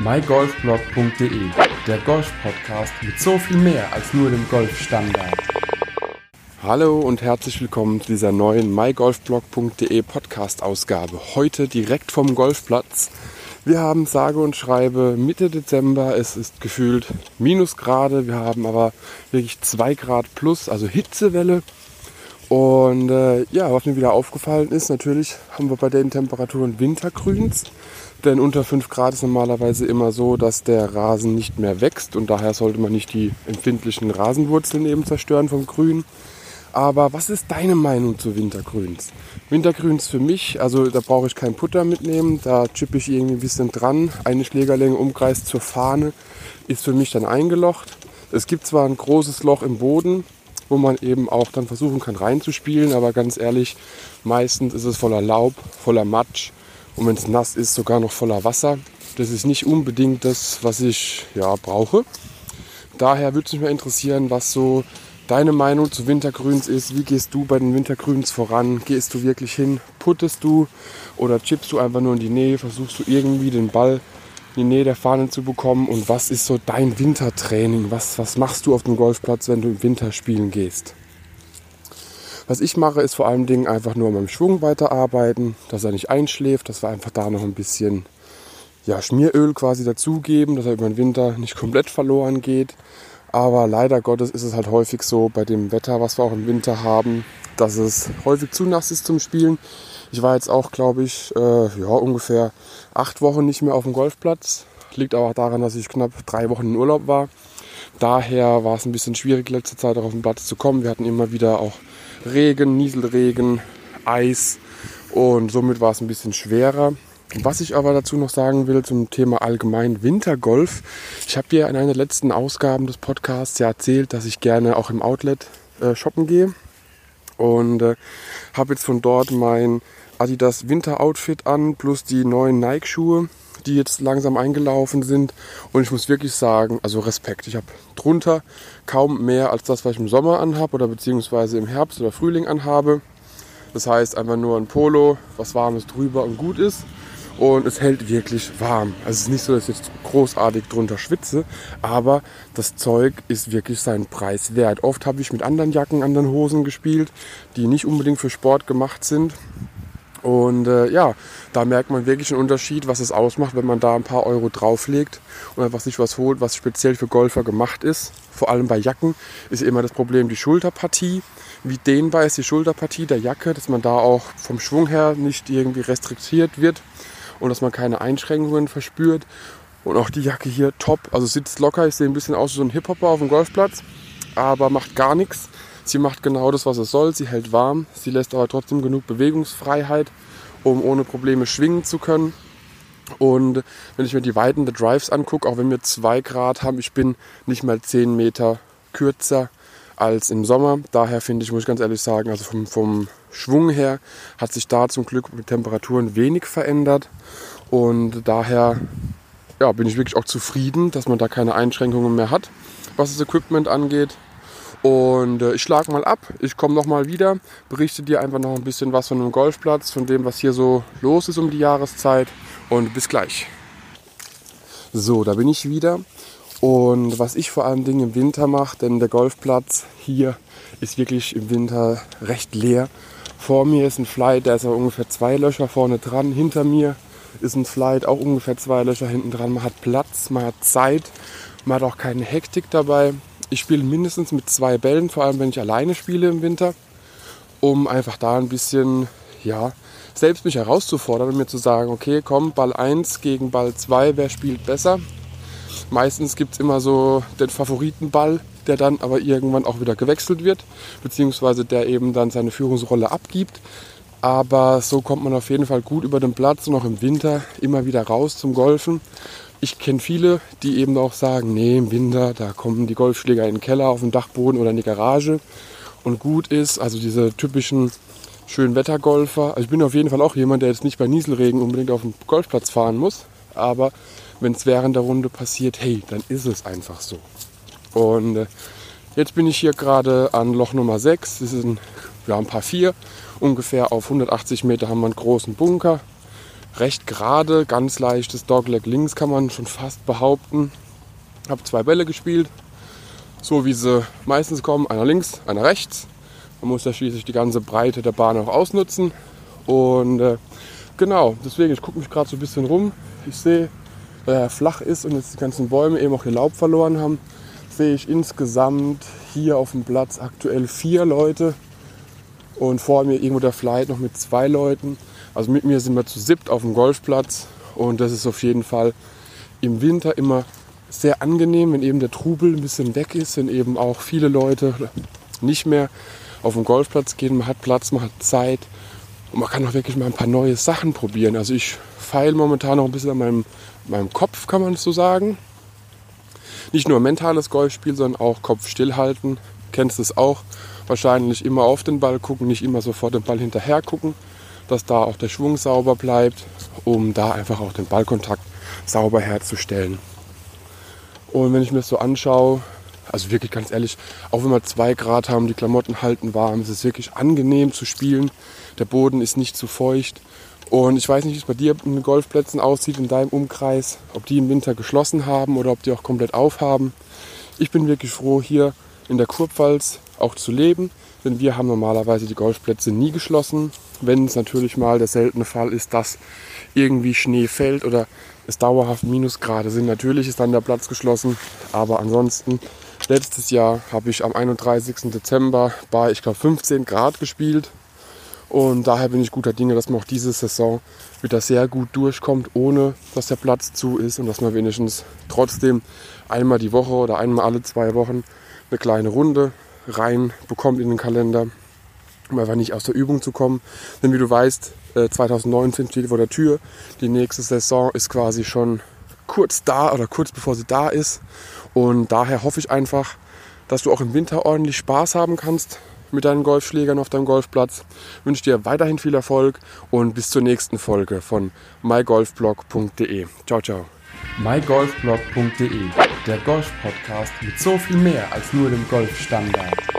mygolfblog.de, der Golf-Podcast mit so viel mehr als nur dem Golfstandard. Hallo und herzlich willkommen zu dieser neuen mygolfblog.de Podcast-Ausgabe. Heute direkt vom Golfplatz. Wir haben sage und schreibe Mitte Dezember. Es ist gefühlt Minusgrade. Wir haben aber wirklich 2 Grad plus, also Hitzewelle. Und äh, ja, was mir wieder aufgefallen ist, natürlich haben wir bei den Temperaturen Wintergrüns. Denn unter 5 Grad ist normalerweise immer so, dass der Rasen nicht mehr wächst und daher sollte man nicht die empfindlichen Rasenwurzeln eben zerstören vom Grün. Aber was ist deine Meinung zu Wintergrüns? Wintergrüns für mich, also da brauche ich kein Putter mitnehmen, da chippe ich irgendwie ein bisschen dran. Eine Schlägerlänge Umkreis zur Fahne ist für mich dann eingelocht. Es gibt zwar ein großes Loch im Boden, wo man eben auch dann versuchen kann reinzuspielen, aber ganz ehrlich, meistens ist es voller Laub, voller Matsch und wenn es nass ist, sogar noch voller Wasser. Das ist nicht unbedingt das, was ich ja, brauche. Daher würde es mich mal interessieren, was so deine Meinung zu Wintergrüns ist. Wie gehst du bei den Wintergrüns voran? Gehst du wirklich hin? Puttest du oder chippst du einfach nur in die Nähe? Versuchst du irgendwie den Ball die Nähe der Fahne zu bekommen? Und was ist so dein Wintertraining? Was, was machst du auf dem Golfplatz, wenn du im Winter spielen gehst? Was ich mache, ist vor allen Dingen einfach nur mit dem Schwung weiterarbeiten, dass er nicht einschläft, dass wir einfach da noch ein bisschen ja, Schmieröl quasi dazugeben, dass er über den Winter nicht komplett verloren geht. Aber leider Gottes ist es halt häufig so bei dem Wetter, was wir auch im Winter haben, dass es häufig zu nass ist zum Spielen. Ich war jetzt auch, glaube ich, äh, ja, ungefähr acht Wochen nicht mehr auf dem Golfplatz. Liegt aber daran, dass ich knapp drei Wochen in Urlaub war. Daher war es ein bisschen schwierig, letzte Zeit auch auf den Platz zu kommen. Wir hatten immer wieder auch Regen, Nieselregen, Eis und somit war es ein bisschen schwerer. Was ich aber dazu noch sagen will zum Thema allgemein Wintergolf. Ich habe dir in einer der letzten Ausgaben des Podcasts ja erzählt, dass ich gerne auch im Outlet äh, shoppen gehe. Und äh, habe jetzt von dort mein Adidas Winter Outfit an, plus die neuen Nike-Schuhe, die jetzt langsam eingelaufen sind. Und ich muss wirklich sagen, also Respekt. Ich habe drunter kaum mehr als das, was ich im Sommer anhabe oder beziehungsweise im Herbst oder Frühling anhabe. Das heißt einfach nur ein Polo, was warmes drüber und gut ist und es hält wirklich warm. Also es ist nicht so, dass ich jetzt großartig drunter schwitze, aber das Zeug ist wirklich seinen Preis wert. Oft habe ich mit anderen Jacken, anderen Hosen gespielt, die nicht unbedingt für Sport gemacht sind. Und äh, ja, da merkt man wirklich einen Unterschied, was es ausmacht, wenn man da ein paar Euro drauflegt und einfach sich was holt, was speziell für Golfer gemacht ist. Vor allem bei Jacken ist immer das Problem die Schulterpartie. Wie dehnbar ist die Schulterpartie der Jacke, dass man da auch vom Schwung her nicht irgendwie restriktiert wird und dass man keine Einschränkungen verspürt. Und auch die Jacke hier top, also sitzt locker. Ich sehe ein bisschen aus wie so ein Hip-Hopper auf dem Golfplatz, aber macht gar nichts. Sie macht genau das, was es soll. Sie hält warm. Sie lässt aber trotzdem genug Bewegungsfreiheit, um ohne Probleme schwingen zu können. Und wenn ich mir die Weiten der Drives angucke, auch wenn wir zwei Grad haben, ich bin nicht mal zehn Meter kürzer als im Sommer. Daher finde ich, muss ich ganz ehrlich sagen, also vom, vom Schwung her hat sich da zum Glück mit Temperaturen wenig verändert. Und daher ja, bin ich wirklich auch zufrieden, dass man da keine Einschränkungen mehr hat, was das Equipment angeht. Und äh, ich schlage mal ab, ich komme nochmal wieder, berichte dir einfach noch ein bisschen was von dem Golfplatz, von dem, was hier so los ist um die Jahreszeit. Und bis gleich. So, da bin ich wieder. Und was ich vor allen Dingen im Winter mache, denn der Golfplatz hier ist wirklich im Winter recht leer. Vor mir ist ein Flight, der ist auch ungefähr zwei Löcher vorne dran. Hinter mir ist ein Flight, auch ungefähr zwei Löcher hinten dran. Man hat Platz, man hat Zeit, man hat auch keine Hektik dabei. Ich spiele mindestens mit zwei Bällen, vor allem wenn ich alleine spiele im Winter, um einfach da ein bisschen, ja, selbst mich herauszufordern und mir zu sagen, okay, komm, Ball 1 gegen Ball 2, wer spielt besser? Meistens gibt es immer so den Favoritenball, der dann aber irgendwann auch wieder gewechselt wird, beziehungsweise der eben dann seine Führungsrolle abgibt. Aber so kommt man auf jeden Fall gut über den Platz und auch im Winter immer wieder raus zum Golfen. Ich kenne viele, die eben auch sagen, nee, im Winter, da kommen die Golfschläger in den Keller, auf den Dachboden oder in die Garage. Und gut ist, also diese typischen schönen Wettergolfer. Also ich bin auf jeden Fall auch jemand, der jetzt nicht bei Nieselregen unbedingt auf den Golfplatz fahren muss. Aber wenn es während der Runde passiert, hey, dann ist es einfach so. Und äh, jetzt bin ich hier gerade an Loch Nummer 6. Das ist ein, ja, ein paar 4. Ungefähr auf 180 Meter haben wir einen großen Bunker. recht gerade, ganz leichtes Dogleg links kann man schon fast behaupten. Habe zwei Bälle gespielt, so wie sie meistens kommen, einer links, einer rechts. Man muss ja schließlich die ganze Breite der Bahn auch ausnutzen. Und äh, genau, deswegen, ich gucke mich gerade so ein bisschen rum. Ich sehe, weil er flach ist und jetzt die ganzen Bäume eben auch ihr Laub verloren haben, sehe ich insgesamt hier auf dem Platz aktuell vier Leute und vor mir irgendwo der Flight noch mit zwei Leuten. Also mit mir sind wir zu siebt auf dem Golfplatz und das ist auf jeden Fall im Winter immer sehr angenehm, wenn eben der Trubel ein bisschen weg ist, wenn eben auch viele Leute nicht mehr auf den Golfplatz gehen. Man hat Platz, man hat Zeit und man kann auch wirklich mal ein paar neue Sachen probieren. Also ich feile momentan noch ein bisschen an meinem, meinem Kopf, kann man so sagen. Nicht nur mentales Golfspiel, sondern auch Kopf stillhalten. Kennst es auch? Wahrscheinlich immer auf den Ball gucken, nicht immer sofort den Ball hinterher gucken, dass da auch der Schwung sauber bleibt, um da einfach auch den Ballkontakt sauber herzustellen. Und wenn ich mir das so anschaue, also wirklich ganz ehrlich, auch wenn wir zwei Grad haben, die Klamotten halten warm, es ist wirklich angenehm zu spielen. Der Boden ist nicht zu feucht. Und ich weiß nicht, wie es bei dir den Golfplätzen aussieht, in deinem Umkreis, ob die im Winter geschlossen haben oder ob die auch komplett aufhaben. Ich bin wirklich froh, hier in der Kurpfalz auch zu leben, denn wir haben normalerweise die Golfplätze nie geschlossen. Wenn es natürlich mal der seltene Fall ist, dass irgendwie Schnee fällt oder es dauerhaft Minusgrade sind, natürlich ist dann der Platz geschlossen. Aber ansonsten, letztes Jahr habe ich am 31. Dezember bei, ich glaube, 15 Grad gespielt. Und daher bin ich guter Dinge, dass man auch diese Saison wieder sehr gut durchkommt, ohne dass der Platz zu ist und dass man wenigstens trotzdem einmal die Woche oder einmal alle zwei Wochen eine kleine Runde rein bekommt in den Kalender, um einfach nicht aus der Übung zu kommen. Denn wie du weißt, 2019 äh, steht vor der Tür. Die nächste Saison ist quasi schon kurz da oder kurz bevor sie da ist. Und daher hoffe ich einfach, dass du auch im Winter ordentlich Spaß haben kannst mit deinen Golfschlägern auf deinem Golfplatz. Ich wünsche dir weiterhin viel Erfolg und bis zur nächsten Folge von mygolfblog.de. Ciao, ciao. mygolfblog.de, der Golf-Podcast mit so viel mehr als nur dem Golfstandard.